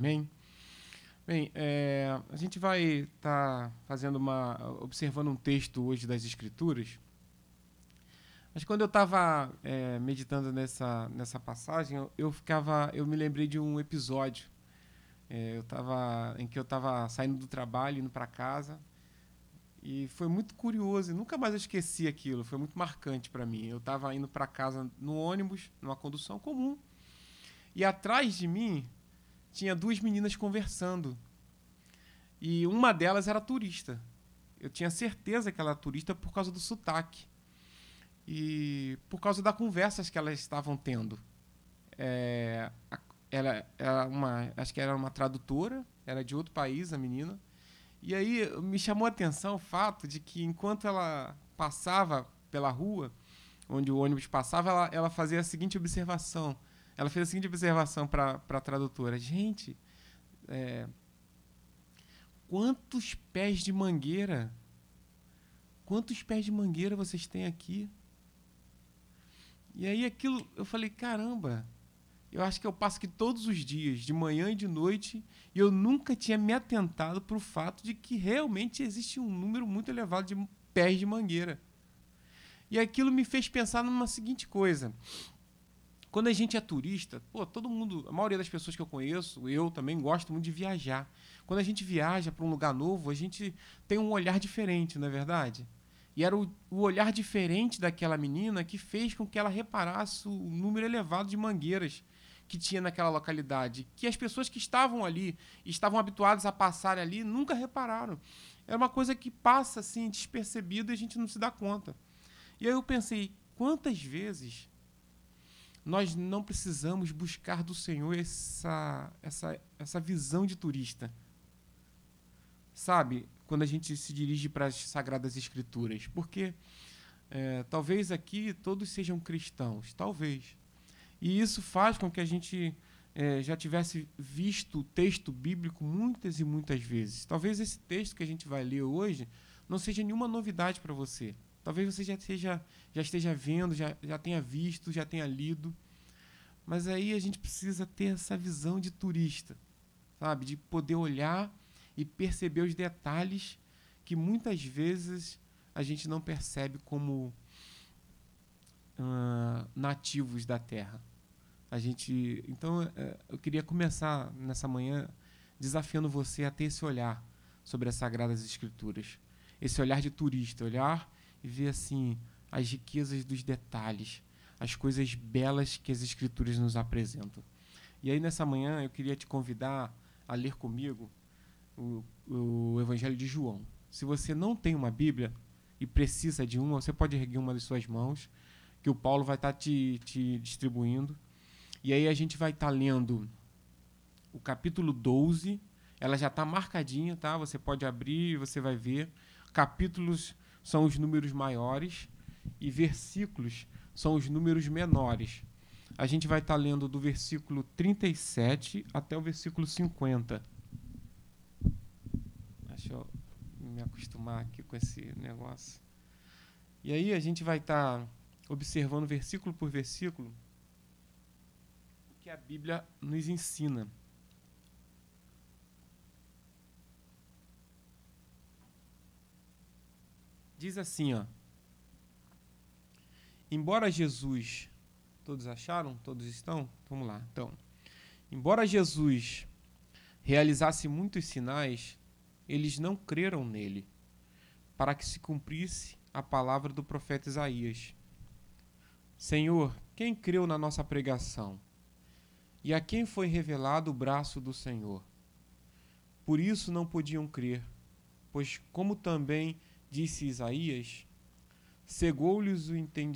Amém? Bem, é, a gente vai estar tá fazendo uma. observando um texto hoje das Escrituras. Mas quando eu estava é, meditando nessa, nessa passagem, eu, eu, ficava. eu me lembrei de um episódio. É, eu tava, em que eu estava saindo do trabalho, indo para casa. E foi muito curioso, e nunca mais eu esqueci aquilo, foi muito marcante para mim. Eu estava indo para casa no ônibus, numa condução comum, e atrás de mim tinha duas meninas conversando. E uma delas era turista. Eu tinha certeza que ela era turista por causa do sotaque. E por causa das conversas que elas estavam tendo. É, ela era uma, acho que era uma tradutora, era de outro país a menina. E aí me chamou a atenção o fato de que enquanto ela passava pela rua, onde o ônibus passava, ela, ela fazia a seguinte observação. Ela fez a seguinte observação para a tradutora: Gente, é, quantos pés de mangueira? Quantos pés de mangueira vocês têm aqui? E aí aquilo, eu falei, caramba, eu acho que eu passo aqui todos os dias, de manhã e de noite, e eu nunca tinha me atentado para o fato de que realmente existe um número muito elevado de pés de mangueira. E aquilo me fez pensar numa seguinte coisa. Quando a gente é turista, pô, todo mundo, a maioria das pessoas que eu conheço, eu também gosto muito de viajar. Quando a gente viaja para um lugar novo, a gente tem um olhar diferente, não é verdade? E era o, o, olhar diferente daquela menina que fez com que ela reparasse o número elevado de mangueiras que tinha naquela localidade, que as pessoas que estavam ali, estavam habituadas a passar ali, nunca repararam. É uma coisa que passa assim despercebida e a gente não se dá conta. E aí eu pensei, quantas vezes nós não precisamos buscar do Senhor essa, essa, essa visão de turista. Sabe? Quando a gente se dirige para as Sagradas Escrituras. Porque é, talvez aqui todos sejam cristãos, talvez. E isso faz com que a gente é, já tivesse visto o texto bíblico muitas e muitas vezes. Talvez esse texto que a gente vai ler hoje não seja nenhuma novidade para você. Talvez você já esteja, já esteja vendo, já, já tenha visto, já tenha lido. Mas aí a gente precisa ter essa visão de turista, sabe? De poder olhar e perceber os detalhes que muitas vezes a gente não percebe como uh, nativos da terra. A gente, então, uh, eu queria começar nessa manhã desafiando você a ter esse olhar sobre as sagradas escrituras, esse olhar de turista, olhar e ver assim as riquezas dos detalhes, as coisas belas que as escrituras nos apresentam. E aí nessa manhã eu queria te convidar a ler comigo o, o Evangelho de João. Se você não tem uma Bíblia e precisa de uma, você pode erguer uma de suas mãos, que o Paulo vai estar tá te, te distribuindo. E aí a gente vai estar tá lendo o capítulo 12. Ela já está marcadinha, tá? Você pode abrir você vai ver. Capítulos são os números maiores e versículos são os números menores. A gente vai estar tá lendo do versículo 37 até o versículo 50. Deixa eu me acostumar aqui com esse negócio. E aí a gente vai estar tá observando versículo por versículo o que a Bíblia nos ensina. Diz assim, ó. Embora Jesus. Todos acharam? Todos estão? Vamos lá. Então, embora Jesus realizasse muitos sinais, eles não creram nele, para que se cumprisse a palavra do profeta Isaías. Senhor, quem creu na nossa pregação? E a quem foi revelado o braço do Senhor? Por isso não podiam crer, pois, como também disse Isaías, cegou-lhes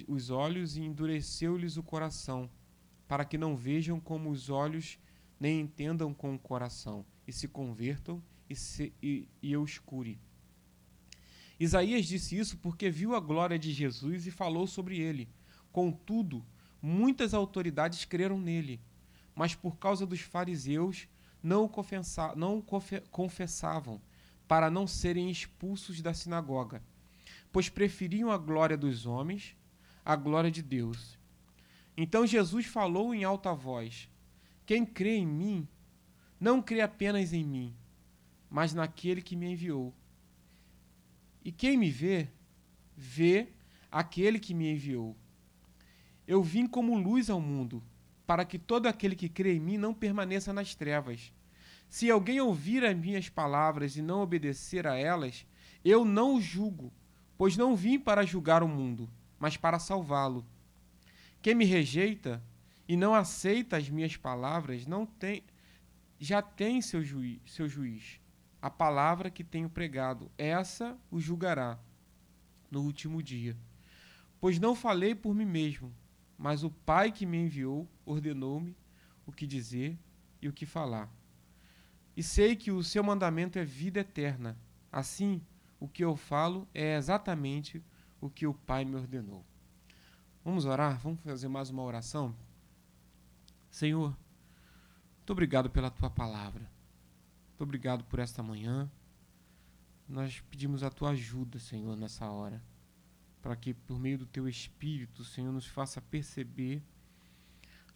os olhos e endureceu-lhes o coração, para que não vejam como os olhos, nem entendam com o coração, e se convertam e, se, e, e eu escure. Isaías disse isso porque viu a glória de Jesus e falou sobre ele. Contudo, muitas autoridades creram nele, mas por causa dos fariseus não o, não o confessavam para não serem expulsos da sinagoga, pois preferiam a glória dos homens à glória de Deus. Então Jesus falou em alta voz: Quem crê em mim, Não crê apenas em mim, mas naquele que me enviou. E quem me vê, vê aquele que me enviou. Eu vim como luz ao mundo, para que todo aquele que crê em mim não permaneça nas trevas. Se alguém ouvir as minhas palavras e não obedecer a elas, eu não o julgo, pois não vim para julgar o mundo, mas para salvá-lo. Quem me rejeita e não aceita as minhas palavras não tem já tem seu juiz, seu juiz. A palavra que tenho pregado, essa o julgará no último dia. Pois não falei por mim mesmo, mas o Pai que me enviou ordenou-me o que dizer e o que falar. E sei que o seu mandamento é vida eterna. Assim, o que eu falo é exatamente o que o Pai me ordenou. Vamos orar? Vamos fazer mais uma oração? Senhor, muito obrigado pela tua palavra. Muito obrigado por esta manhã. Nós pedimos a tua ajuda, Senhor, nessa hora, para que por meio do teu espírito, Senhor, nos faça perceber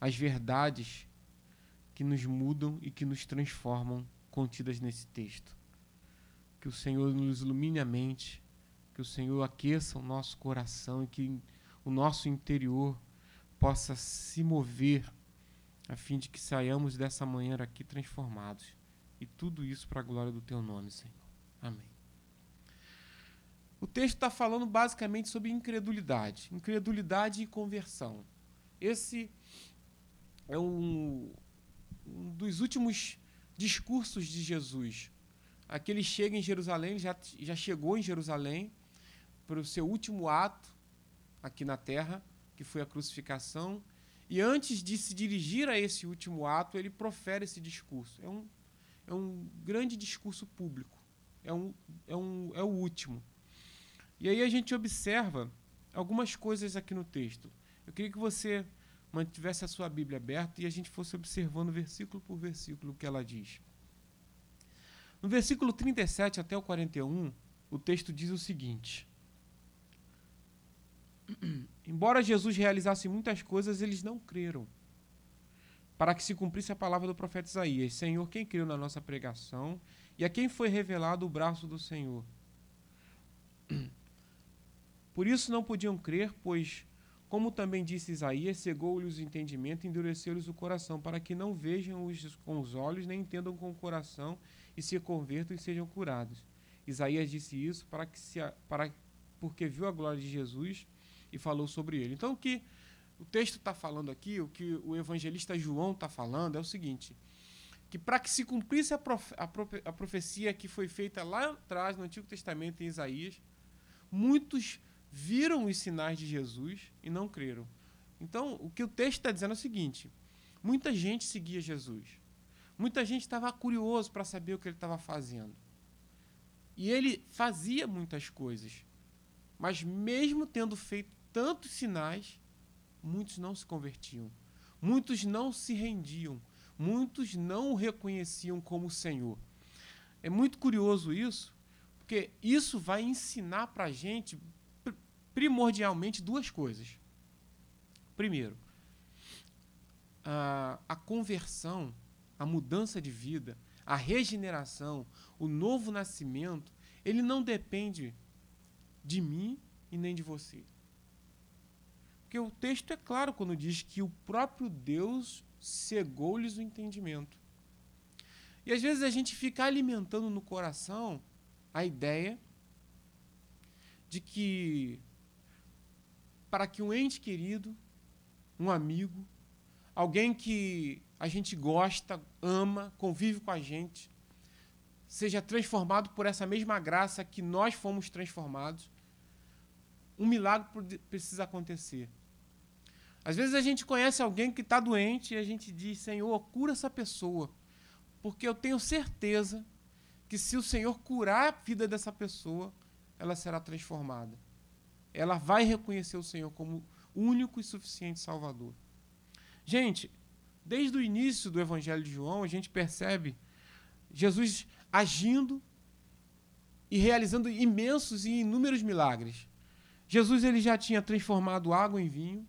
as verdades que nos mudam e que nos transformam contidas nesse texto. Que o Senhor nos ilumine a mente, que o Senhor aqueça o nosso coração e que o nosso interior possa se mover a fim de que saiamos dessa manhã aqui transformados. E tudo isso para a glória do teu nome, Senhor. Amém. O texto está falando basicamente sobre incredulidade. Incredulidade e conversão. Esse é um, um dos últimos discursos de Jesus. Aquele chega em Jerusalém, já, já chegou em Jerusalém para o seu último ato aqui na terra, que foi a crucificação e antes de se dirigir a esse último ato, ele profere esse discurso. É um, é um grande discurso público. É, um, é, um, é o último. E aí a gente observa algumas coisas aqui no texto. Eu queria que você mantivesse a sua Bíblia aberta e a gente fosse observando versículo por versículo o que ela diz. No versículo 37 até o 41, o texto diz o seguinte: Embora Jesus realizasse muitas coisas, eles não creram. Para que se cumprisse a palavra do profeta Isaías: Senhor, quem creu na nossa pregação e a quem foi revelado o braço do Senhor? Por isso não podiam crer, pois, como também disse Isaías, cegou-lhes o entendimento endureceu-lhes o coração, para que não vejam os, com os olhos, nem entendam com o coração, e se convertam e sejam curados. Isaías disse isso para que se, para, porque viu a glória de Jesus e falou sobre ele. Então, o que o texto está falando aqui, o que o evangelista João está falando é o seguinte: que para que se cumprisse a, profe a, profe a profecia que foi feita lá atrás no Antigo Testamento em Isaías, muitos viram os sinais de Jesus e não creram. Então, o que o texto está dizendo é o seguinte: muita gente seguia Jesus. Muita gente estava curioso para saber o que ele estava fazendo. E ele fazia muitas coisas. Mas mesmo tendo feito tantos sinais, muitos não se convertiam, muitos não se rendiam, muitos não o reconheciam como Senhor. É muito curioso isso, porque isso vai ensinar para a gente primordialmente duas coisas. Primeiro, a, a conversão, a mudança de vida, a regeneração, o novo nascimento, ele não depende de mim e nem de você. Porque o texto é claro quando diz que o próprio Deus cegou-lhes o entendimento. E às vezes a gente fica alimentando no coração a ideia de que para que um ente querido, um amigo, alguém que a gente gosta, ama, convive com a gente, seja transformado por essa mesma graça que nós fomos transformados, um milagre precisa acontecer. Às vezes a gente conhece alguém que está doente e a gente diz: Senhor, cura essa pessoa. Porque eu tenho certeza que se o Senhor curar a vida dessa pessoa, ela será transformada. Ela vai reconhecer o Senhor como único e suficiente Salvador. Gente, desde o início do Evangelho de João, a gente percebe Jesus agindo e realizando imensos e inúmeros milagres. Jesus ele já tinha transformado água em vinho.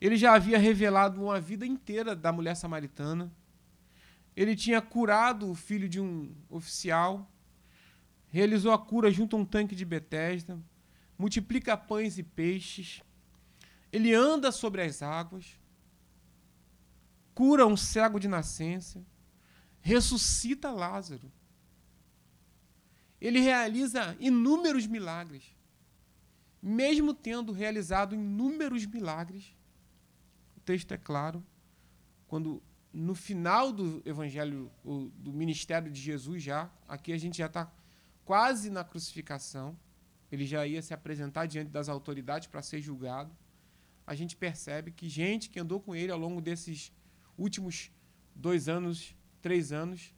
Ele já havia revelado uma vida inteira da mulher samaritana. ele tinha curado o filho de um oficial, realizou a cura junto a um tanque de Betesda, multiplica pães e peixes, ele anda sobre as águas, cura um cego de nascença, ressuscita Lázaro. Ele realiza inúmeros milagres. Mesmo tendo realizado inúmeros milagres, o texto é claro, quando no final do evangelho, do ministério de Jesus já, aqui a gente já está quase na crucificação, ele já ia se apresentar diante das autoridades para ser julgado. A gente percebe que gente que andou com ele ao longo desses últimos dois anos, três anos,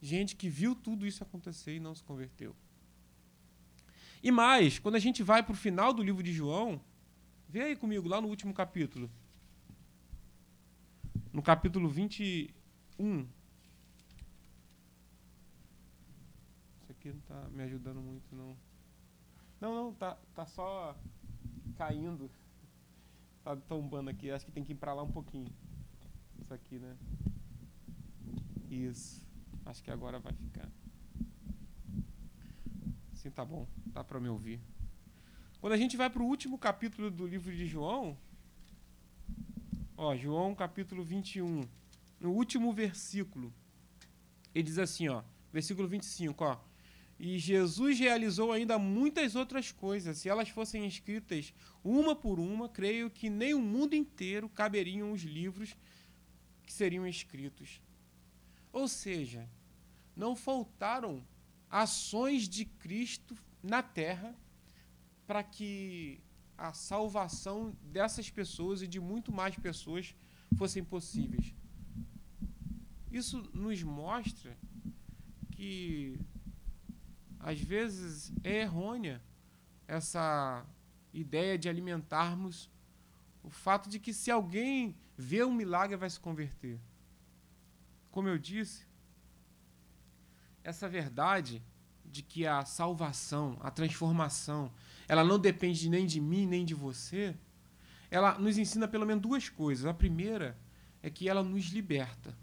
gente que viu tudo isso acontecer e não se converteu. E mais, quando a gente vai para o final do livro de João, vê aí comigo, lá no último capítulo. No capítulo 21. Isso aqui não está me ajudando muito, não. Não, não, tá, tá só caindo. Tá tombando aqui. Acho que tem que ir para lá um pouquinho. Isso aqui, né? Isso. Acho que agora vai ficar. Sim, tá bom. Dá para me ouvir. Quando a gente vai para o último capítulo do livro de João, ó, João capítulo 21, no último versículo, ele diz assim, ó, versículo 25, ó, e Jesus realizou ainda muitas outras coisas. Se elas fossem escritas uma por uma, creio que nem o mundo inteiro caberiam os livros que seriam escritos. Ou seja, não faltaram ações de Cristo na terra para que a salvação dessas pessoas e de muito mais pessoas fossem possíveis. Isso nos mostra que às vezes é errônea essa ideia de alimentarmos o fato de que se alguém vê um milagre vai se converter. Como eu disse, essa verdade de que a salvação, a transformação, ela não depende nem de mim nem de você, ela nos ensina pelo menos duas coisas. A primeira é que ela nos liberta.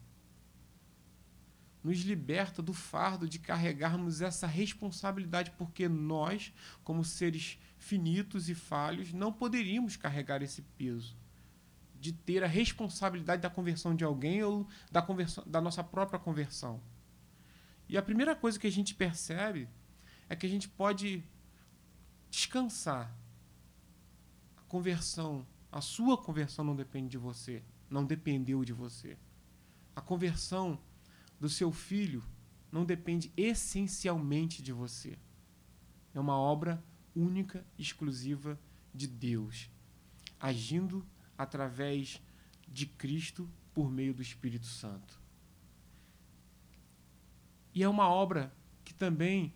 Nos liberta do fardo de carregarmos essa responsabilidade, porque nós, como seres finitos e falhos, não poderíamos carregar esse peso de ter a responsabilidade da conversão de alguém ou da, conversão, da nossa própria conversão. E a primeira coisa que a gente percebe é que a gente pode descansar. A conversão, a sua conversão não depende de você, não dependeu de você. A conversão do seu filho não depende essencialmente de você. É uma obra única, exclusiva de Deus, agindo através de Cristo por meio do Espírito Santo. E é uma obra que também,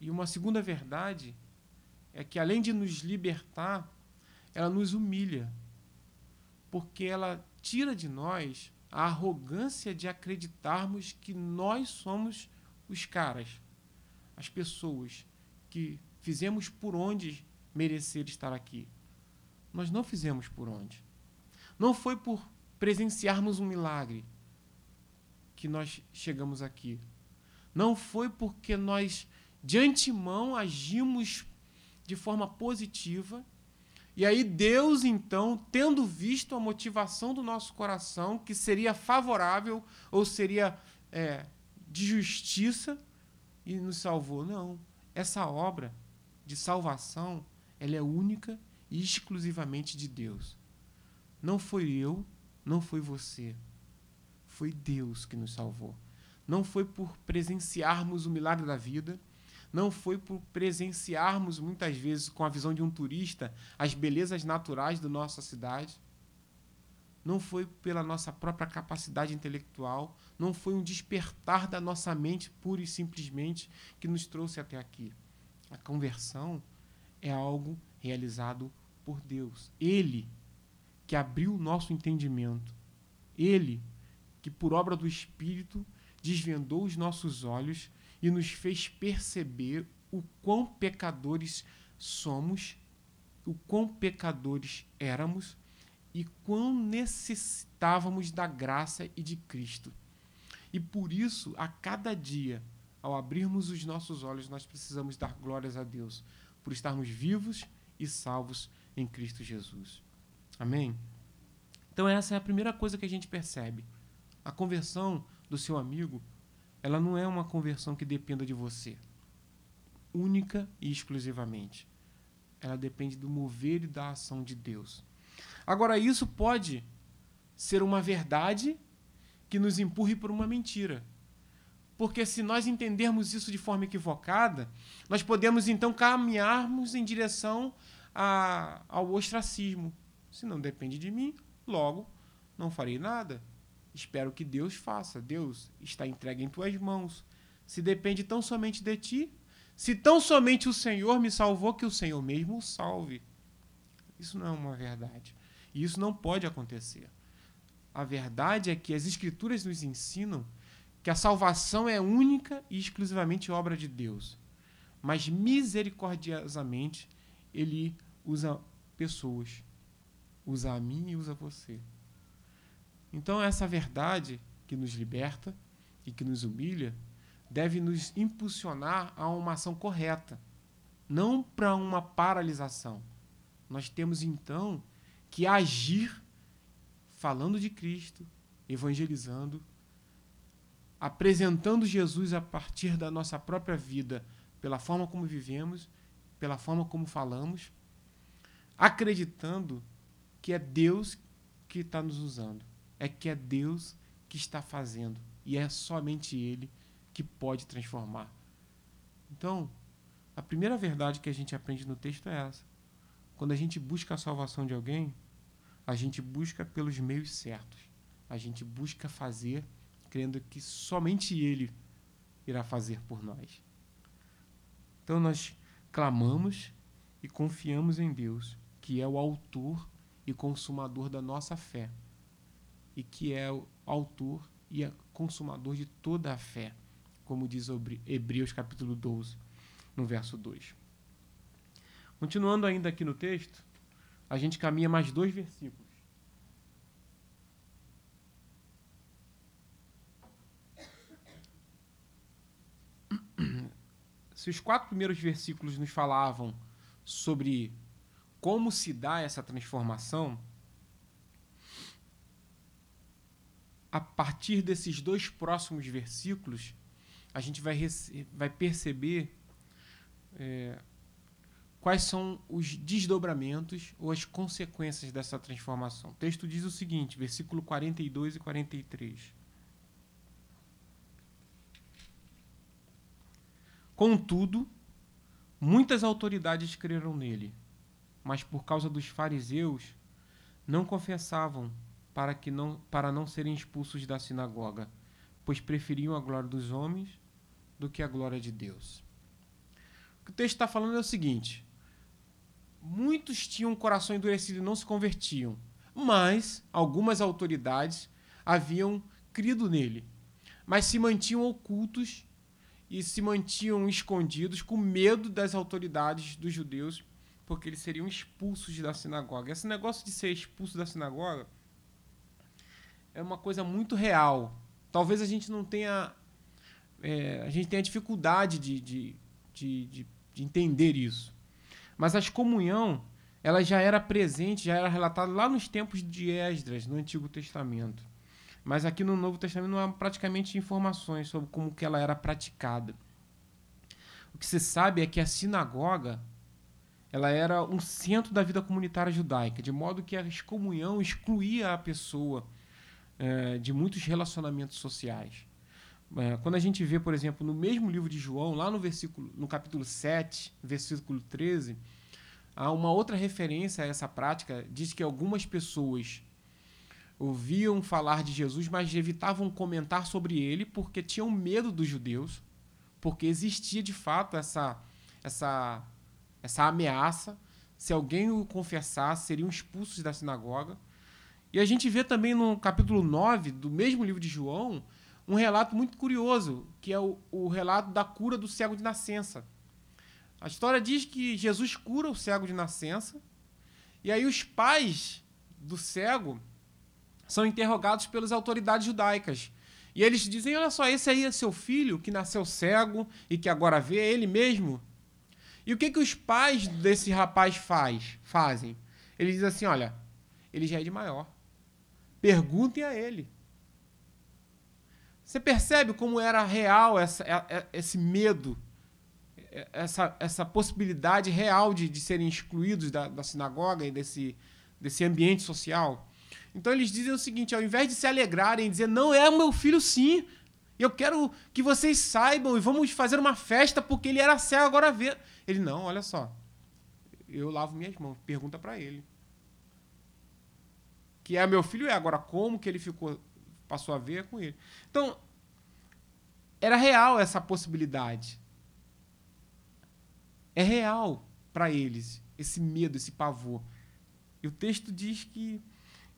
e uma segunda verdade, é que além de nos libertar, ela nos humilha, porque ela tira de nós a arrogância de acreditarmos que nós somos os caras, as pessoas que fizemos por onde merecer estar aqui. Nós não fizemos por onde. Não foi por presenciarmos um milagre que nós chegamos aqui. Não foi porque nós de antemão agimos de forma positiva. E aí Deus, então, tendo visto a motivação do nosso coração, que seria favorável ou seria é, de justiça, e nos salvou. Não. Essa obra de salvação, ela é única e exclusivamente de Deus. Não foi eu, não foi você. Foi Deus que nos salvou não foi por presenciarmos o milagre da vida, não foi por presenciarmos muitas vezes com a visão de um turista as belezas naturais da nossa cidade, não foi pela nossa própria capacidade intelectual, não foi um despertar da nossa mente pura e simplesmente que nos trouxe até aqui. A conversão é algo realizado por Deus. Ele que abriu o nosso entendimento. Ele que, por obra do Espírito, desvendou os nossos olhos e nos fez perceber o quão pecadores somos, o quão pecadores éramos e quão necessitávamos da graça e de Cristo. E por isso, a cada dia, ao abrirmos os nossos olhos, nós precisamos dar glórias a Deus por estarmos vivos e salvos em Cristo Jesus. Amém? Então, essa é a primeira coisa que a gente percebe. A conversão do seu amigo, ela não é uma conversão que dependa de você, única e exclusivamente. Ela depende do mover e da ação de Deus. Agora, isso pode ser uma verdade que nos empurre por uma mentira. Porque se nós entendermos isso de forma equivocada, nós podemos então caminharmos em direção a, ao ostracismo. Se não depende de mim, logo não farei nada. Espero que Deus faça. Deus está entregue em tuas mãos. Se depende tão somente de ti, se tão somente o Senhor me salvou, que o Senhor mesmo o salve. Isso não é uma verdade. E isso não pode acontecer. A verdade é que as Escrituras nos ensinam que a salvação é única e exclusivamente obra de Deus. Mas misericordiosamente, Ele usa pessoas. Usa a mim e usa você. Então, essa verdade que nos liberta e que nos humilha deve nos impulsionar a uma ação correta, não para uma paralisação. Nós temos então que agir falando de Cristo, evangelizando, apresentando Jesus a partir da nossa própria vida, pela forma como vivemos, pela forma como falamos, acreditando que é Deus que está nos usando, é que é Deus que está fazendo e é somente Ele que pode transformar. Então, a primeira verdade que a gente aprende no texto é essa. Quando a gente busca a salvação de alguém, a gente busca pelos meios certos. A gente busca fazer crendo que somente Ele irá fazer por nós. Então nós clamamos e confiamos em Deus, que é o autor e consumador da nossa fé, e que é o autor e consumador de toda a fé, como diz Hebreus capítulo 12, no verso 2. Continuando ainda aqui no texto, a gente caminha mais dois versículos. Se os quatro primeiros versículos nos falavam sobre como se dá essa transformação, a partir desses dois próximos versículos, a gente vai, vai perceber é, quais são os desdobramentos ou as consequências dessa transformação. O texto diz o seguinte, versículo 42 e 43. Contudo, muitas autoridades creram nele, mas por causa dos fariseus não confessavam para que não para não serem expulsos da sinagoga, pois preferiam a glória dos homens do que a glória de Deus. O que o texto está falando é o seguinte: muitos tinham um coração endurecido e não se convertiam, mas algumas autoridades haviam crido nele, mas se mantinham ocultos e se mantinham escondidos com medo das autoridades dos judeus, porque eles seriam expulsos da sinagoga. Esse negócio de ser expulso da sinagoga é uma coisa muito real. Talvez a gente não tenha. É, a gente tenha dificuldade de, de, de, de, de entender isso. Mas a excomunhão ela já era presente, já era relatada lá nos tempos de Esdras, no Antigo Testamento. Mas aqui no Novo Testamento não há praticamente informações sobre como que ela era praticada. O que se sabe é que a sinagoga ela era um centro da vida comunitária judaica, de modo que a excomunhão excluía a pessoa é, de muitos relacionamentos sociais. É, quando a gente vê, por exemplo, no mesmo livro de João, lá no versículo, no capítulo 7, versículo 13, há uma outra referência a essa prática, diz que algumas pessoas ouviam falar de Jesus, mas evitavam comentar sobre ele porque tinham medo dos judeus, porque existia de fato essa, essa, essa ameaça. Se alguém o confessasse, seriam expulsos da sinagoga. E a gente vê também no capítulo 9 do mesmo livro de João um relato muito curioso, que é o, o relato da cura do cego de nascença. A história diz que Jesus cura o cego de nascença, e aí os pais do cego são interrogados pelas autoridades judaicas. E eles dizem: olha só, esse aí é seu filho que nasceu cego e que agora vê, é ele mesmo. E o que, que os pais desse rapaz faz, fazem? Eles dizem assim: olha, ele já é de maior. Perguntem a ele. Você percebe como era real essa, é, é, esse medo, essa, essa possibilidade real de, de serem excluídos da, da sinagoga e desse, desse ambiente social? Então eles dizem o seguinte: ao invés de se alegrarem e dizer, não, é meu filho sim, eu quero que vocês saibam e vamos fazer uma festa porque ele era cego, agora vê. Ele, não, olha só, eu lavo minhas mãos, pergunta para ele. Que é meu filho, é agora como que ele ficou, passou a ver com ele. Então, era real essa possibilidade. É real para eles esse medo, esse pavor. E o texto diz que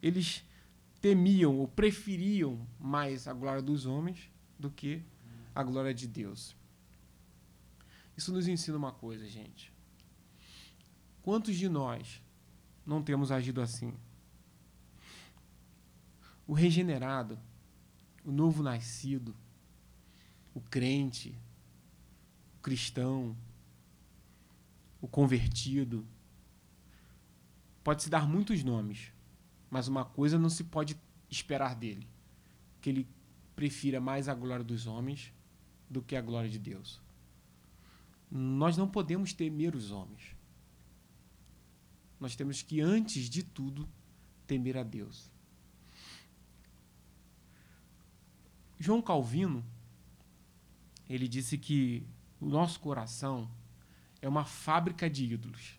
eles temiam ou preferiam mais a glória dos homens do que a glória de Deus. Isso nos ensina uma coisa, gente. Quantos de nós não temos agido assim? O regenerado, o novo nascido, o crente, o cristão, o convertido, pode se dar muitos nomes. Mas uma coisa não se pode esperar dele: que ele prefira mais a glória dos homens do que a glória de Deus. Nós não podemos temer os homens. Nós temos que, antes de tudo, temer a Deus. João Calvino, ele disse que o nosso coração é uma fábrica de ídolos.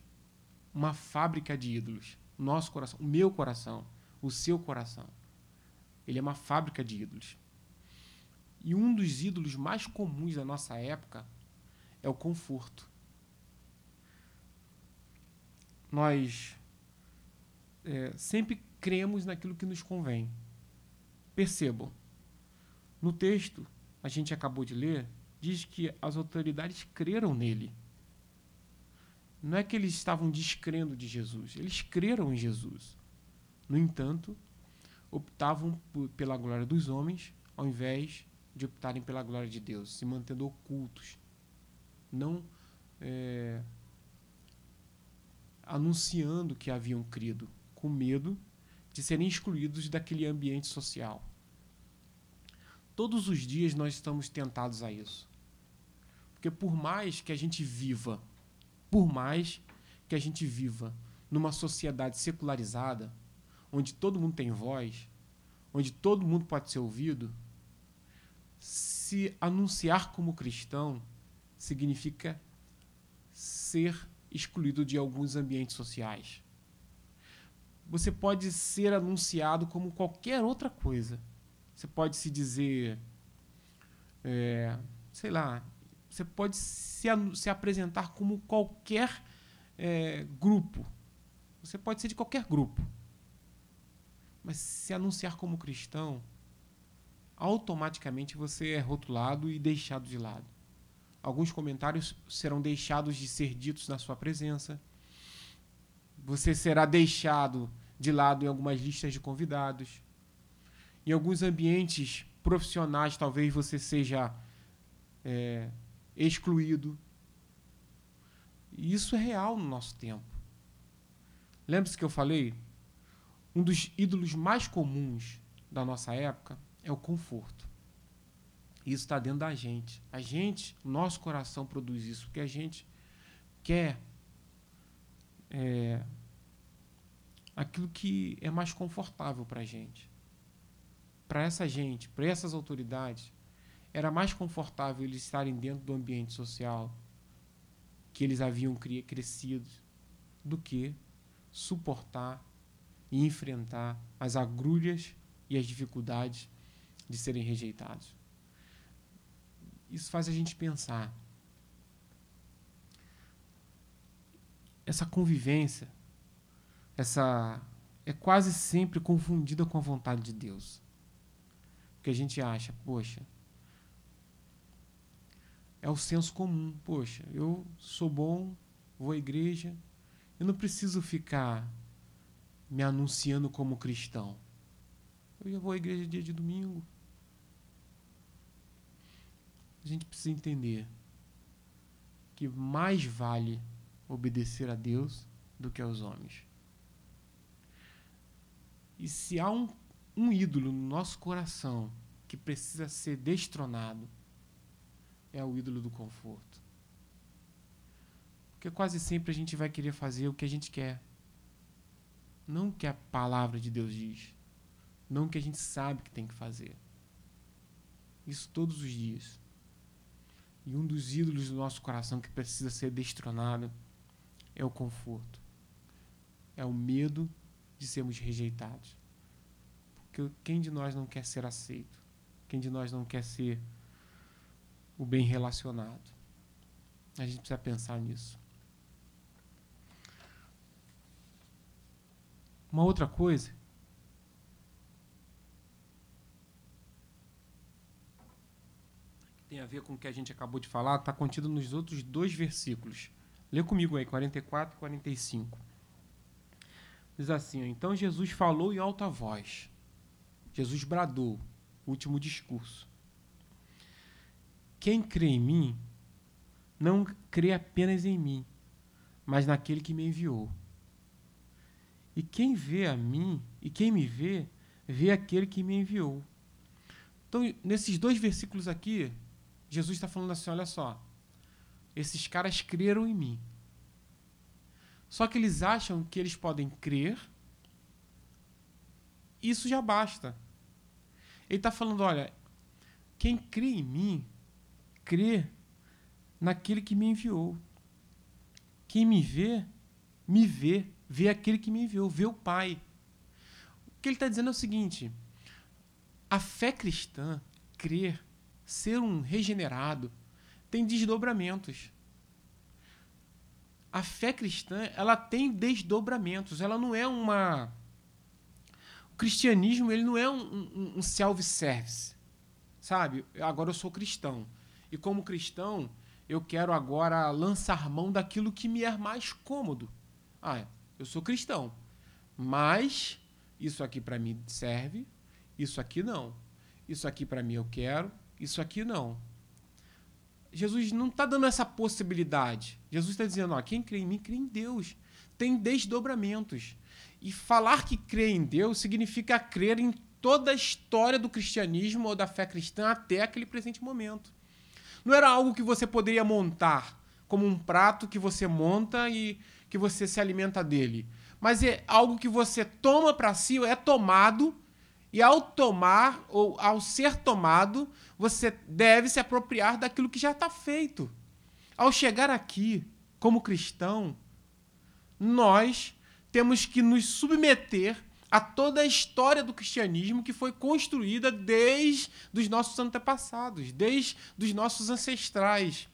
Uma fábrica de ídolos nosso coração, o meu coração, o seu coração. Ele é uma fábrica de ídolos. E um dos ídolos mais comuns da nossa época é o conforto. Nós é, sempre cremos naquilo que nos convém. Percebam, no texto, a gente acabou de ler, diz que as autoridades creram nele. Não é que eles estavam descrendo de Jesus, eles creram em Jesus. No entanto, optavam pela glória dos homens ao invés de optarem pela glória de Deus, se mantendo ocultos, não é, anunciando que haviam crido, com medo de serem excluídos daquele ambiente social. Todos os dias nós estamos tentados a isso. Porque por mais que a gente viva por mais que a gente viva numa sociedade secularizada, onde todo mundo tem voz, onde todo mundo pode ser ouvido, se anunciar como cristão significa ser excluído de alguns ambientes sociais. Você pode ser anunciado como qualquer outra coisa. Você pode se dizer, é, sei lá, você pode se, se apresentar como qualquer é, grupo. Você pode ser de qualquer grupo. Mas se anunciar como cristão, automaticamente você é rotulado e deixado de lado. Alguns comentários serão deixados de ser ditos na sua presença. Você será deixado de lado em algumas listas de convidados. Em alguns ambientes profissionais, talvez você seja é, excluído. E isso é real no nosso tempo. Lembre-se que eu falei? Um dos ídolos mais comuns da nossa época é o conforto. Isso está dentro da gente. A gente, nosso coração produz isso, porque a gente quer é, aquilo que é mais confortável para a gente. Para essa gente, para essas autoridades, era mais confortável eles estarem dentro do ambiente social que eles haviam crescido do que suportar e enfrentar as agrulhas e as dificuldades de serem rejeitados. Isso faz a gente pensar. Essa convivência, essa é quase sempre confundida com a vontade de Deus. Porque a gente acha, poxa, é o senso comum. Poxa, eu sou bom, vou à igreja, eu não preciso ficar me anunciando como cristão. Eu já vou à igreja dia de domingo. a gente precisa entender que mais vale obedecer a Deus do que aos homens. E se há um, um ídolo no nosso coração que precisa ser destronado, é o ídolo do conforto. Porque quase sempre a gente vai querer fazer o que a gente quer. Não o que a palavra de Deus diz. Não o que a gente sabe que tem que fazer. Isso todos os dias. E um dos ídolos do nosso coração que precisa ser destronado é o conforto. É o medo de sermos rejeitados. Porque quem de nós não quer ser aceito? Quem de nós não quer ser o bem relacionado? A gente precisa pensar nisso. Uma outra coisa que tem a ver com o que a gente acabou de falar está contido nos outros dois versículos. Lê comigo aí, 44 e 45. Diz assim: Então Jesus falou em alta voz. Jesus bradou, último discurso. Quem crê em mim, não crê apenas em mim, mas naquele que me enviou. E quem vê a mim, e quem me vê, vê aquele que me enviou. Então, nesses dois versículos aqui, Jesus está falando assim: olha só, esses caras creram em mim. Só que eles acham que eles podem crer, isso já basta. Ele está falando: olha, quem crê em mim, crê naquele que me enviou. Quem me vê, me vê vê aquele que me enviou, vê o Pai. O que ele está dizendo é o seguinte: a fé cristã, crer, ser um regenerado, tem desdobramentos. A fé cristã, ela tem desdobramentos. Ela não é uma. O cristianismo, ele não é um, um, um self-service. Sabe? Agora eu sou cristão. E como cristão, eu quero agora lançar mão daquilo que me é mais cômodo. Ah, eu sou cristão. Mas isso aqui para mim serve, isso aqui não. Isso aqui para mim eu quero, isso aqui não. Jesus não está dando essa possibilidade. Jesus está dizendo: ó, quem crê em mim, crê em Deus. Tem desdobramentos. E falar que crê em Deus significa crer em toda a história do cristianismo ou da fé cristã até aquele presente momento. Não era algo que você poderia montar como um prato que você monta e que você se alimenta dele, mas é algo que você toma para si, é tomado, e ao tomar ou ao ser tomado, você deve se apropriar daquilo que já está feito. Ao chegar aqui, como cristão, nós temos que nos submeter a toda a história do cristianismo que foi construída desde os nossos antepassados, desde os nossos ancestrais.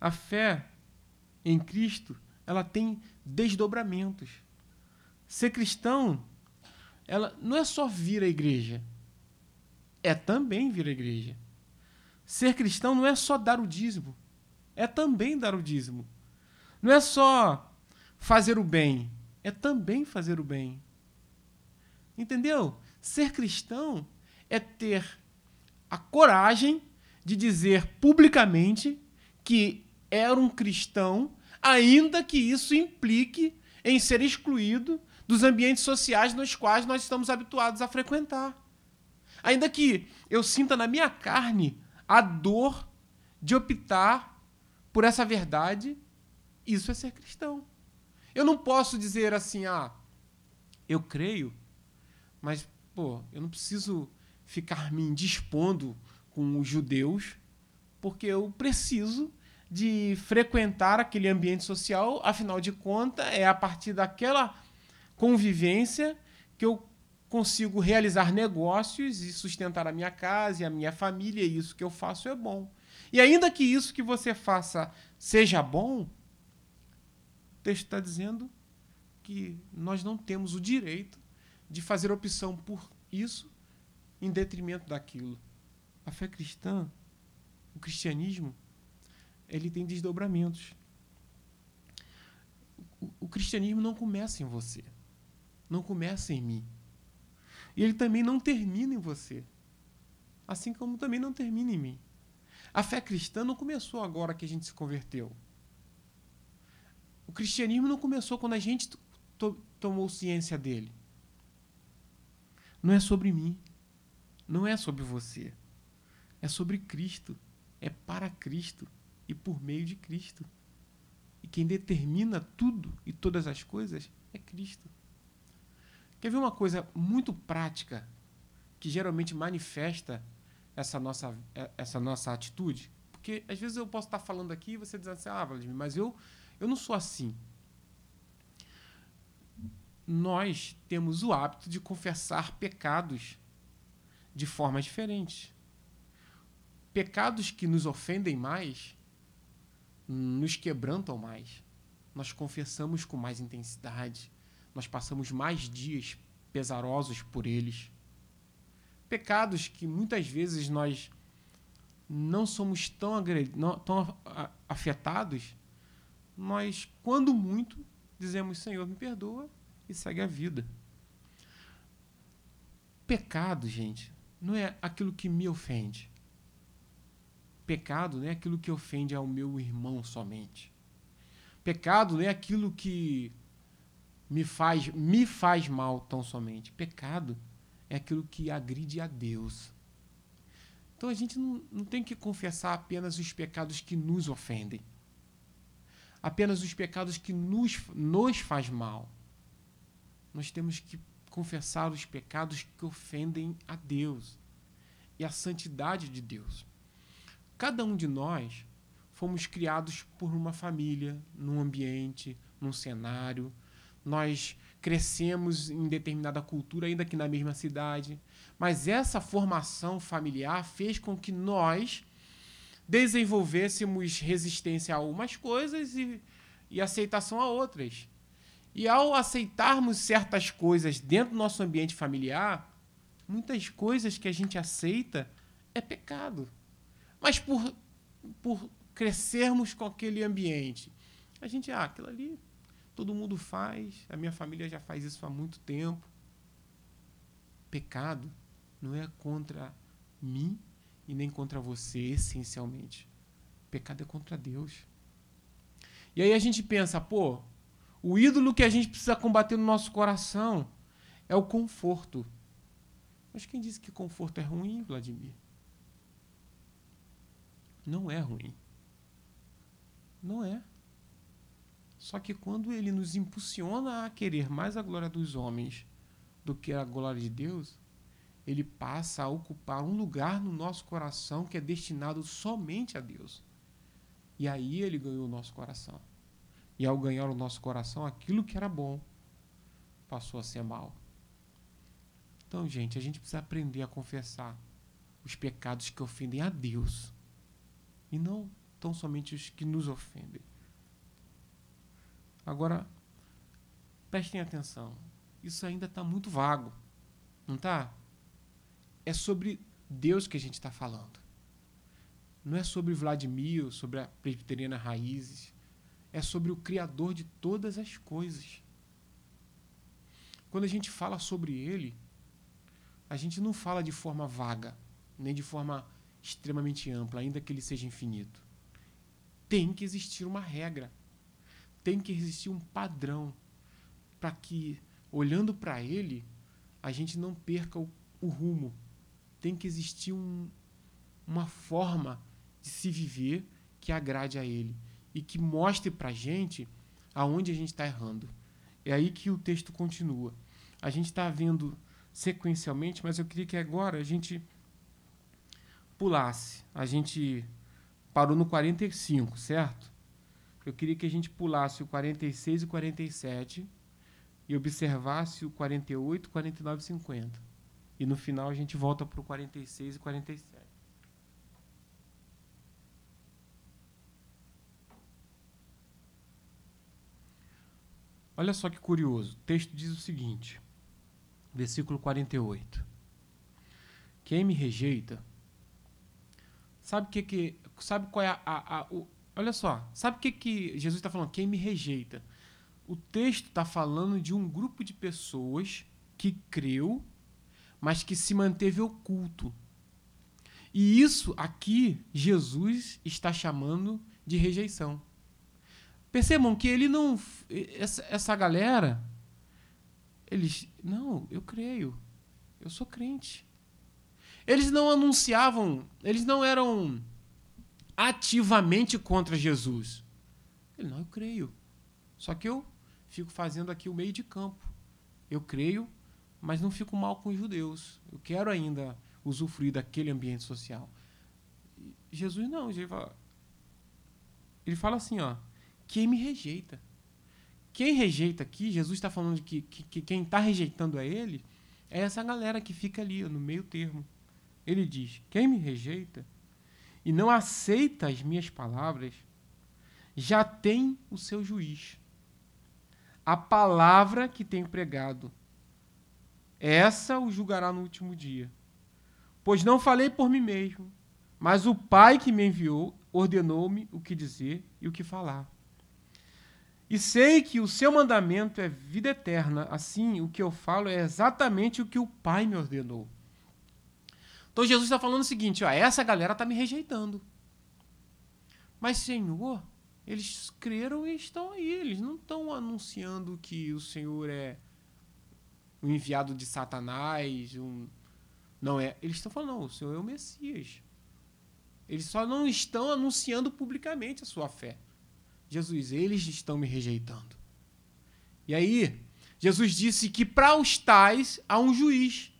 A fé em Cristo, ela tem desdobramentos. Ser cristão, ela não é só vir à igreja, é também vir à igreja. Ser cristão não é só dar o dízimo, é também dar o dízimo. Não é só fazer o bem, é também fazer o bem. Entendeu? Ser cristão é ter a coragem de dizer publicamente que era um cristão ainda que isso implique em ser excluído dos ambientes sociais nos quais nós estamos habituados a frequentar. Ainda que eu sinta na minha carne a dor de optar por essa verdade, isso é ser cristão. Eu não posso dizer assim, ah, eu creio, mas, pô, eu não preciso ficar me indispondo com os judeus, porque eu preciso de frequentar aquele ambiente social, afinal de contas, é a partir daquela convivência que eu consigo realizar negócios e sustentar a minha casa e a minha família, e isso que eu faço é bom. E ainda que isso que você faça seja bom, texto está dizendo que nós não temos o direito de fazer opção por isso em detrimento daquilo. A fé cristã, o cristianismo, ele tem desdobramentos. O, o cristianismo não começa em você. Não começa em mim. E ele também não termina em você. assim como também não termina em mim. A fé cristã não começou agora que a gente se converteu. O cristianismo não começou quando a gente to tomou ciência dele. Não é sobre mim. Não é sobre você. É sobre Cristo. É para Cristo e por meio de Cristo. E quem determina tudo e todas as coisas é Cristo. Quer ver uma coisa muito prática que geralmente manifesta essa nossa, essa nossa atitude? Porque às vezes eu posso estar falando aqui e você diz assim, ah, Vladimir, mas eu, eu não sou assim. Nós temos o hábito de confessar pecados de forma diferente. Pecados que nos ofendem mais nos quebrantam mais. Nós confessamos com mais intensidade. Nós passamos mais dias pesarosos por eles. Pecados que muitas vezes nós não somos tão, tão afetados, nós, quando muito, dizemos: Senhor, me perdoa e segue a vida. Pecado, gente, não é aquilo que me ofende. Pecado não é aquilo que ofende ao meu irmão somente. Pecado não é aquilo que me faz, me faz mal tão somente. Pecado é aquilo que agride a Deus. Então a gente não, não tem que confessar apenas os pecados que nos ofendem. Apenas os pecados que nos, nos faz mal. Nós temos que confessar os pecados que ofendem a Deus e a santidade de Deus. Cada um de nós fomos criados por uma família, num ambiente, num cenário. Nós crescemos em determinada cultura, ainda que na mesma cidade. Mas essa formação familiar fez com que nós desenvolvêssemos resistência a algumas coisas e, e aceitação a outras. E ao aceitarmos certas coisas dentro do nosso ambiente familiar, muitas coisas que a gente aceita é pecado. Mas por, por crescermos com aquele ambiente, a gente, ah, aquilo ali todo mundo faz, a minha família já faz isso há muito tempo. Pecado não é contra mim e nem contra você, essencialmente. Pecado é contra Deus. E aí a gente pensa, pô, o ídolo que a gente precisa combater no nosso coração é o conforto. Mas quem disse que conforto é ruim, Vladimir? não é ruim. Não é. Só que quando ele nos impulsiona a querer mais a glória dos homens do que a glória de Deus, ele passa a ocupar um lugar no nosso coração que é destinado somente a Deus. E aí ele ganhou o nosso coração. E ao ganhar o nosso coração, aquilo que era bom passou a ser mal. Então, gente, a gente precisa aprender a confessar os pecados que ofendem a Deus e não tão somente os que nos ofendem. Agora, prestem atenção, isso ainda está muito vago, não está? É sobre Deus que a gente está falando. Não é sobre Vladimir, sobre a presbiteriana Raízes. É sobre o Criador de todas as coisas. Quando a gente fala sobre Ele, a gente não fala de forma vaga, nem de forma extremamente ampla, ainda que ele seja infinito. Tem que existir uma regra, tem que existir um padrão para que, olhando para ele, a gente não perca o, o rumo. Tem que existir um, uma forma de se viver que agrade a ele e que mostre para a gente aonde a gente está errando. É aí que o texto continua. A gente está vendo sequencialmente, mas eu queria que agora a gente pulasse. A gente parou no 45, certo? Eu queria que a gente pulasse o 46 e o 47 e observasse o 48, 49 e 50. E no final a gente volta para o 46 e 47. Olha só que curioso. O texto diz o seguinte, versículo 48. Quem me rejeita Sabe que que. Sabe qual é a. a, a o, olha só. Sabe o que que Jesus está falando? Quem me rejeita. O texto está falando de um grupo de pessoas que creu, mas que se manteve oculto. E isso aqui Jesus está chamando de rejeição. Percebam que ele não. Essa, essa galera. Eles. Não, eu creio. Eu sou crente. Eles não anunciavam. Eles não eram ativamente contra Jesus. Ele, não, eu creio. Só que eu fico fazendo aqui o meio de campo. Eu creio, mas não fico mal com os judeus. Eu quero ainda usufruir daquele ambiente social. Jesus não, ele fala, ele fala assim, ó, quem me rejeita. Quem rejeita aqui, Jesus está falando que, que, que quem está rejeitando é ele, é essa galera que fica ali, no meio termo. Ele diz: quem me rejeita e não aceita as minhas palavras, já tem o seu juiz. A palavra que tenho pregado, essa o julgará no último dia. Pois não falei por mim mesmo, mas o Pai que me enviou ordenou-me o que dizer e o que falar. E sei que o seu mandamento é vida eterna, assim o que eu falo é exatamente o que o Pai me ordenou. Então Jesus está falando o seguinte: ó, essa galera está me rejeitando. Mas, Senhor, eles creram e estão aí. Eles não estão anunciando que o Senhor é o enviado de Satanás, um, não é. Eles estão falando, não, o Senhor é o Messias. Eles só não estão anunciando publicamente a sua fé. Jesus, eles estão me rejeitando. E aí, Jesus disse que para os tais há um juiz.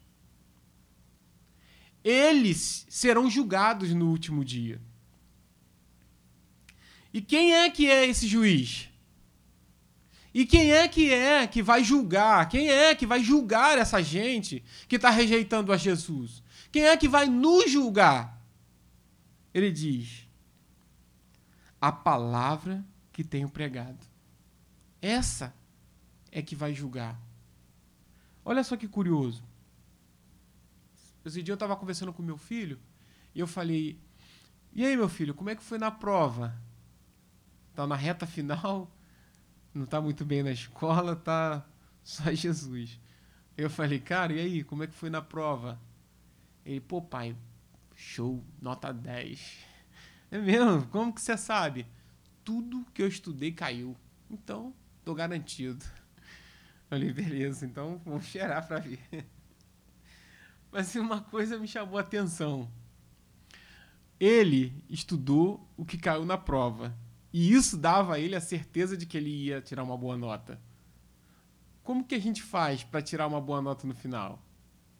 Eles serão julgados no último dia. E quem é que é esse juiz? E quem é que é que vai julgar? Quem é que vai julgar essa gente que está rejeitando a Jesus? Quem é que vai nos julgar? Ele diz: a palavra que tenho pregado. Essa é que vai julgar. Olha só que curioso. Esse dia eu estava conversando com meu filho e eu falei: E aí, meu filho, como é que foi na prova? Tá na reta final não tá muito bem na escola, tá só Jesus. Eu falei, cara, e aí, como é que foi na prova? Ele, pô, pai, show, nota 10. É mesmo? Como que você sabe? Tudo que eu estudei caiu. Então, tô garantido. Eu falei, beleza, então vamos cheirar para ver. Mas uma coisa me chamou a atenção. Ele estudou o que caiu na prova. E isso dava a ele a certeza de que ele ia tirar uma boa nota. Como que a gente faz para tirar uma boa nota no final?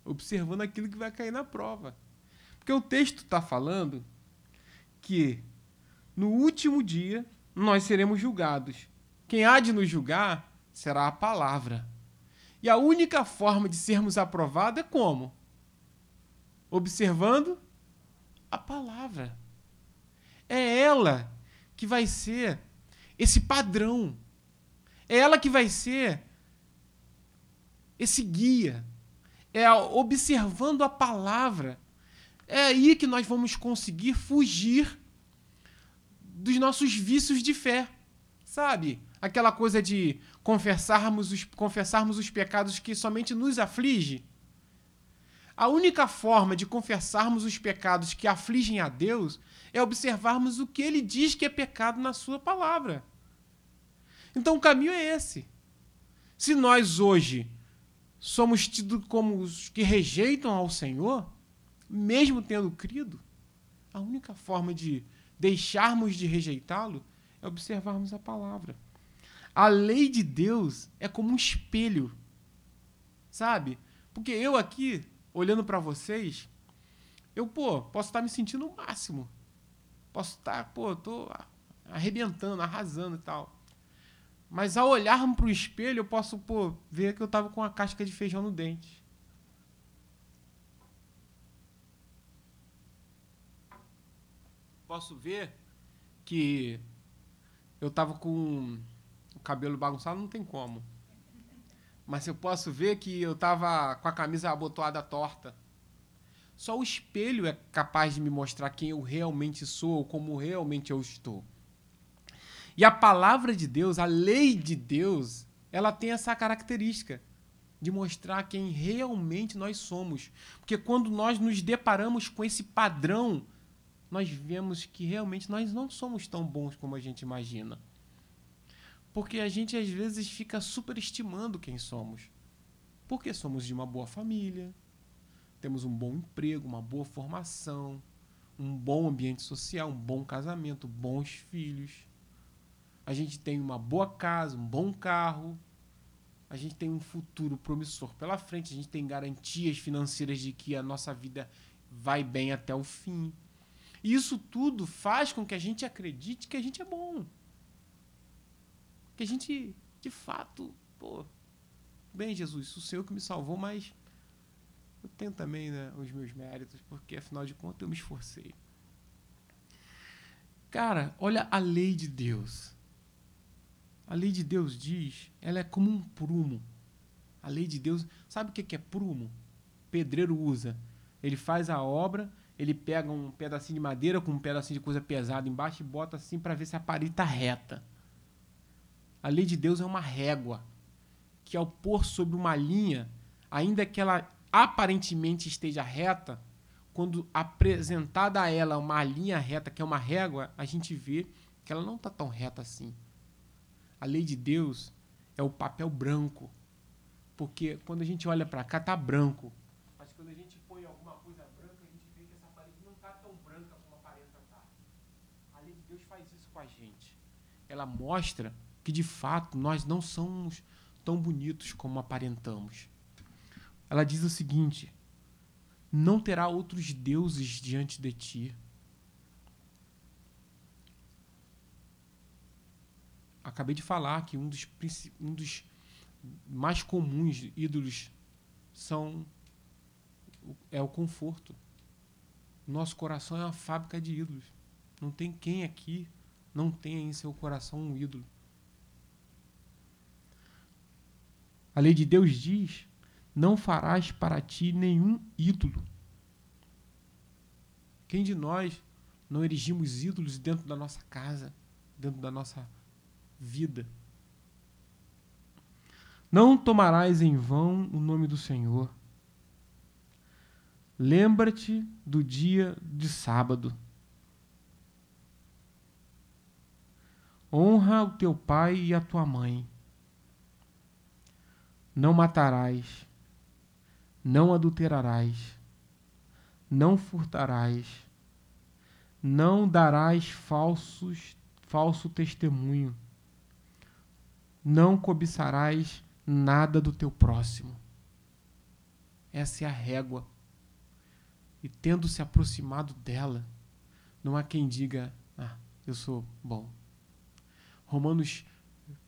Observando aquilo que vai cair na prova. Porque o texto está falando que no último dia nós seremos julgados. Quem há de nos julgar será a palavra. E a única forma de sermos aprovados é como? Observando a palavra. É ela que vai ser esse padrão. É ela que vai ser esse guia. É observando a palavra. É aí que nós vamos conseguir fugir dos nossos vícios de fé. Sabe? Aquela coisa de confessarmos os, confessarmos os pecados que somente nos aflige. A única forma de confessarmos os pecados que afligem a Deus é observarmos o que ele diz que é pecado na sua palavra. Então o caminho é esse. Se nós hoje somos tidos como os que rejeitam ao Senhor, mesmo tendo crido, a única forma de deixarmos de rejeitá-lo é observarmos a palavra. A lei de Deus é como um espelho, sabe? Porque eu aqui olhando para vocês, eu, pô, posso estar me sentindo o máximo. Posso estar, pô, tô arrebentando, arrasando e tal. Mas ao olhar para o espelho, eu posso, pô, ver que eu tava com uma casca de feijão no dente. Posso ver que eu tava com o cabelo bagunçado, não tem como mas eu posso ver que eu tava com a camisa abotoada torta. Só o espelho é capaz de me mostrar quem eu realmente sou, como realmente eu estou. E a palavra de Deus, a lei de Deus, ela tem essa característica. de mostrar quem realmente nós somos. Porque quando nós nos deparamos com esse padrão, nós vemos que realmente nós não somos tão bons como a gente imagina. Porque a gente às vezes fica superestimando quem somos. Porque somos de uma boa família, temos um bom emprego, uma boa formação, um bom ambiente social, um bom casamento, bons filhos. A gente tem uma boa casa, um bom carro, a gente tem um futuro promissor pela frente, a gente tem garantias financeiras de que a nossa vida vai bem até o fim. E isso tudo faz com que a gente acredite que a gente é bom. Que a gente, de fato, pô, bem, Jesus, o Senhor que me salvou, mas eu tenho também né, os meus méritos, porque afinal de contas eu me esforcei. Cara, olha a lei de Deus. A lei de Deus diz, ela é como um prumo. A lei de Deus, sabe o que é prumo? Pedreiro usa. Ele faz a obra, ele pega um pedacinho de madeira com um pedacinho de coisa pesada embaixo e bota assim para ver se a parede está reta. A lei de Deus é uma régua que ao pôr sobre uma linha, ainda que ela aparentemente esteja reta, quando apresentada a ela uma linha reta, que é uma régua, a gente vê que ela não está tão reta assim. A lei de Deus é o papel branco. Porque quando a gente olha para cá, tá branco. Mas quando a gente põe alguma coisa branca, a gente vê que essa parede não tá tão branca como aparenta estar. Tá. A lei de Deus faz isso com a gente. Ela mostra que de fato nós não somos tão bonitos como aparentamos. Ela diz o seguinte: Não terá outros deuses diante de ti. acabei de falar que um dos, um dos mais comuns ídolos são é o conforto. Nosso coração é uma fábrica de ídolos. Não tem quem aqui não tenha em seu coração um ídolo. A lei de Deus diz: não farás para ti nenhum ídolo. Quem de nós não erigimos ídolos dentro da nossa casa, dentro da nossa vida. Não tomarás em vão o nome do Senhor. Lembra-te do dia de sábado. Honra o teu pai e a tua mãe. Não matarás. Não adulterarás. Não furtarás. Não darás falsos, falso testemunho não cobiçarás nada do teu próximo. Essa é a régua. E tendo se aproximado dela, não há quem diga, ah, eu sou bom. Romanos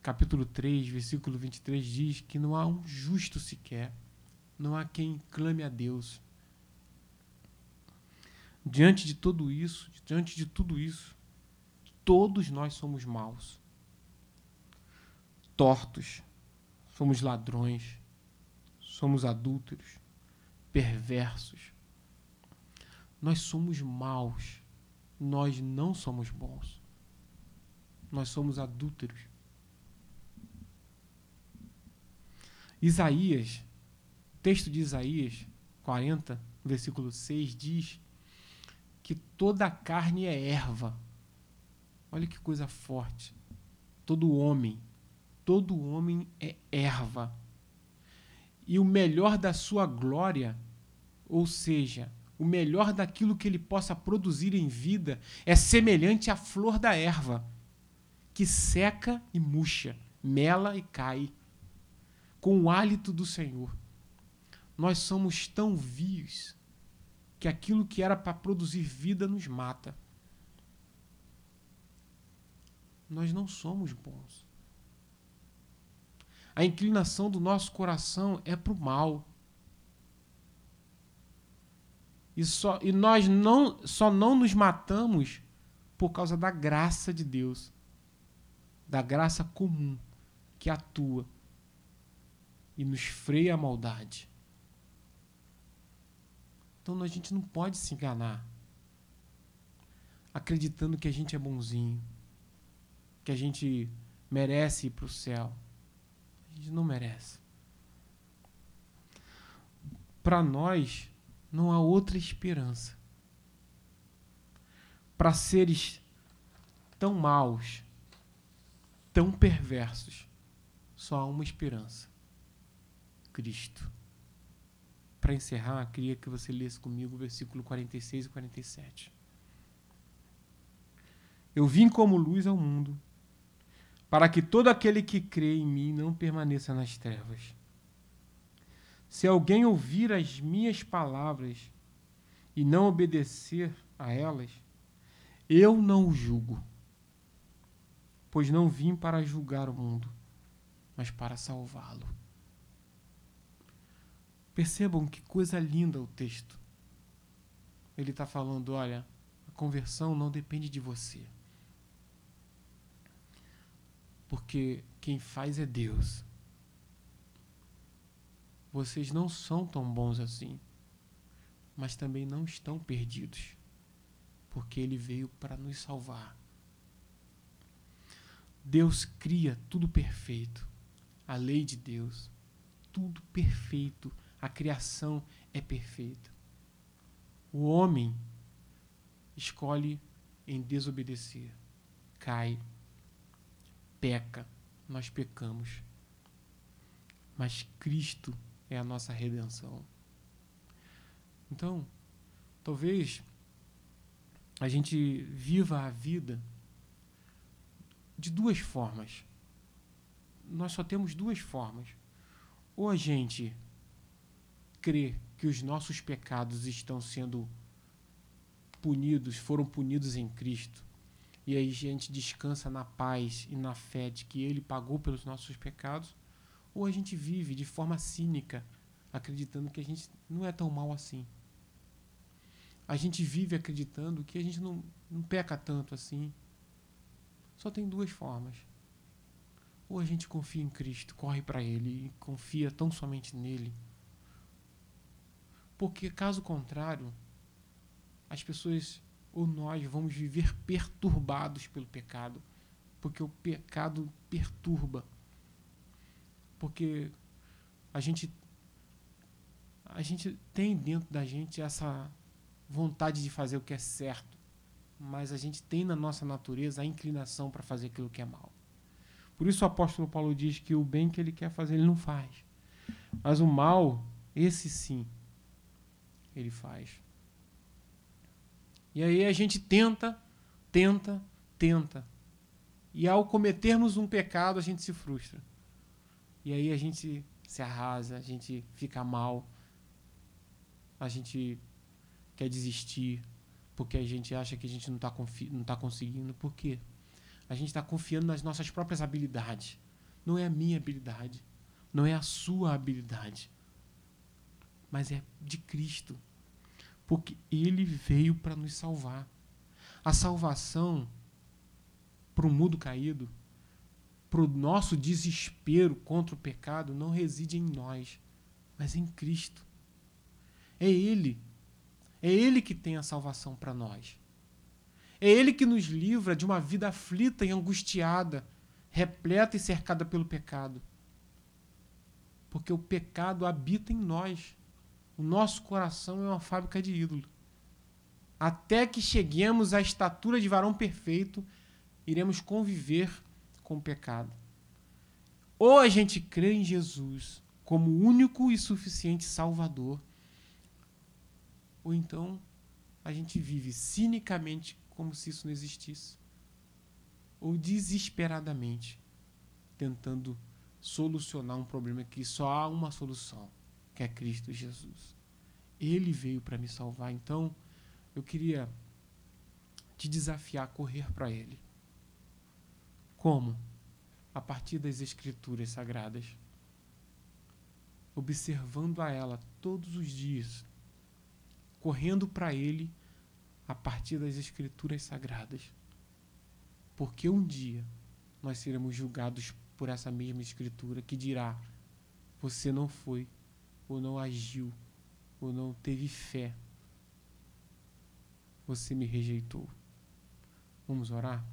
capítulo 3, versículo 23 diz que não há um justo sequer, não há quem clame a Deus. Diante de tudo isso, diante de tudo isso, todos nós somos maus tortos, somos ladrões, somos adúlteros, perversos. Nós somos maus, nós não somos bons. Nós somos adúlteros. Isaías, texto de Isaías 40, versículo 6 diz que toda a carne é erva. Olha que coisa forte. Todo homem todo homem é erva. E o melhor da sua glória, ou seja, o melhor daquilo que ele possa produzir em vida, é semelhante à flor da erva, que seca e murcha, mela e cai, com o hálito do Senhor. Nós somos tão vios que aquilo que era para produzir vida nos mata. Nós não somos bons a inclinação do nosso coração é para o mal. E, só, e nós não, só não nos matamos por causa da graça de Deus, da graça comum que atua e nos freia a maldade. Então a gente não pode se enganar acreditando que a gente é bonzinho, que a gente merece ir para o céu gente não merece. para nós não há outra esperança. Para seres tão maus, tão perversos, só há uma esperança: Cristo. Para encerrar, queria que você lesse comigo o versículo 46 e 47. Eu vim como luz ao mundo, para que todo aquele que crê em mim não permaneça nas trevas. Se alguém ouvir as minhas palavras e não obedecer a elas, eu não o julgo, pois não vim para julgar o mundo, mas para salvá-lo. Percebam que coisa linda o texto. Ele está falando: olha, a conversão não depende de você. Porque quem faz é Deus. Vocês não são tão bons assim, mas também não estão perdidos, porque Ele veio para nos salvar. Deus cria tudo perfeito, a lei de Deus, tudo perfeito a criação é perfeita. O homem escolhe em desobedecer, cai, peca, nós pecamos. Mas Cristo é a nossa redenção. Então, talvez a gente viva a vida de duas formas. Nós só temos duas formas. Ou a gente crê que os nossos pecados estão sendo punidos, foram punidos em Cristo, e aí a gente descansa na paz e na fé de que Ele pagou pelos nossos pecados, ou a gente vive de forma cínica, acreditando que a gente não é tão mal assim. A gente vive acreditando que a gente não, não peca tanto assim. Só tem duas formas. Ou a gente confia em Cristo, corre para Ele e confia tão somente nele porque, caso contrário, as pessoas ou nós vamos viver perturbados pelo pecado. Porque o pecado perturba. Porque a gente a gente tem dentro da gente essa vontade de fazer o que é certo, mas a gente tem na nossa natureza a inclinação para fazer aquilo que é mal. Por isso o apóstolo Paulo diz que o bem que ele quer fazer ele não faz. Mas o mal, esse sim, ele faz. E aí a gente tenta, tenta, tenta. E ao cometermos um pecado, a gente se frustra. E aí a gente se arrasa, a gente fica mal, a gente quer desistir, porque a gente acha que a gente não está não tá conseguindo. Por quê? A gente está confiando nas nossas próprias habilidades. Não é a minha habilidade, não é a sua habilidade mas é de Cristo. Porque ele veio para nos salvar. A salvação para o mundo caído, para o nosso desespero contra o pecado, não reside em nós, mas em Cristo. É Ele. É Ele que tem a salvação para nós. É Ele que nos livra de uma vida aflita e angustiada, repleta e cercada pelo pecado. Porque o pecado habita em nós. O nosso coração é uma fábrica de ídolo. Até que cheguemos à estatura de varão perfeito, iremos conviver com o pecado. Ou a gente crê em Jesus como único e suficiente Salvador, ou então a gente vive cinicamente como se isso não existisse, ou desesperadamente tentando solucionar um problema que só há uma solução que é Cristo Jesus. Ele veio para me salvar. Então, eu queria te desafiar a correr para Ele. Como? A partir das Escrituras Sagradas. Observando a ela todos os dias. Correndo para Ele a partir das Escrituras Sagradas. Porque um dia nós seremos julgados por essa mesma Escritura que dirá: Você não foi ou não agiu, ou não teve fé, você me rejeitou. Vamos orar?